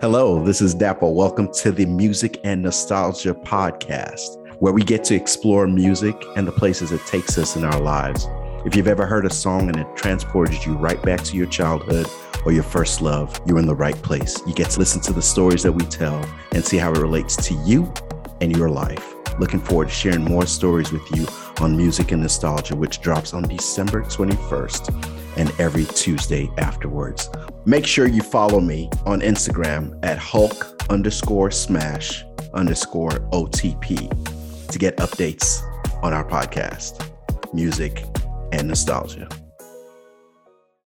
Hello, this is Dapo. Welcome to the Music and Nostalgia Podcast, where we get to explore music and the places it takes us in our lives. If you've ever heard a song and it transported you right back to your childhood or your first love, you're in the right place. You get to listen to the stories that we tell and see how it relates to you and your life. Looking forward to sharing more stories with you on Music and Nostalgia, which drops on December 21st and every Tuesday afterwards. Make sure you follow me on Instagram at Hulk underscore smash underscore OTP to get updates on our podcast, music and nostalgia.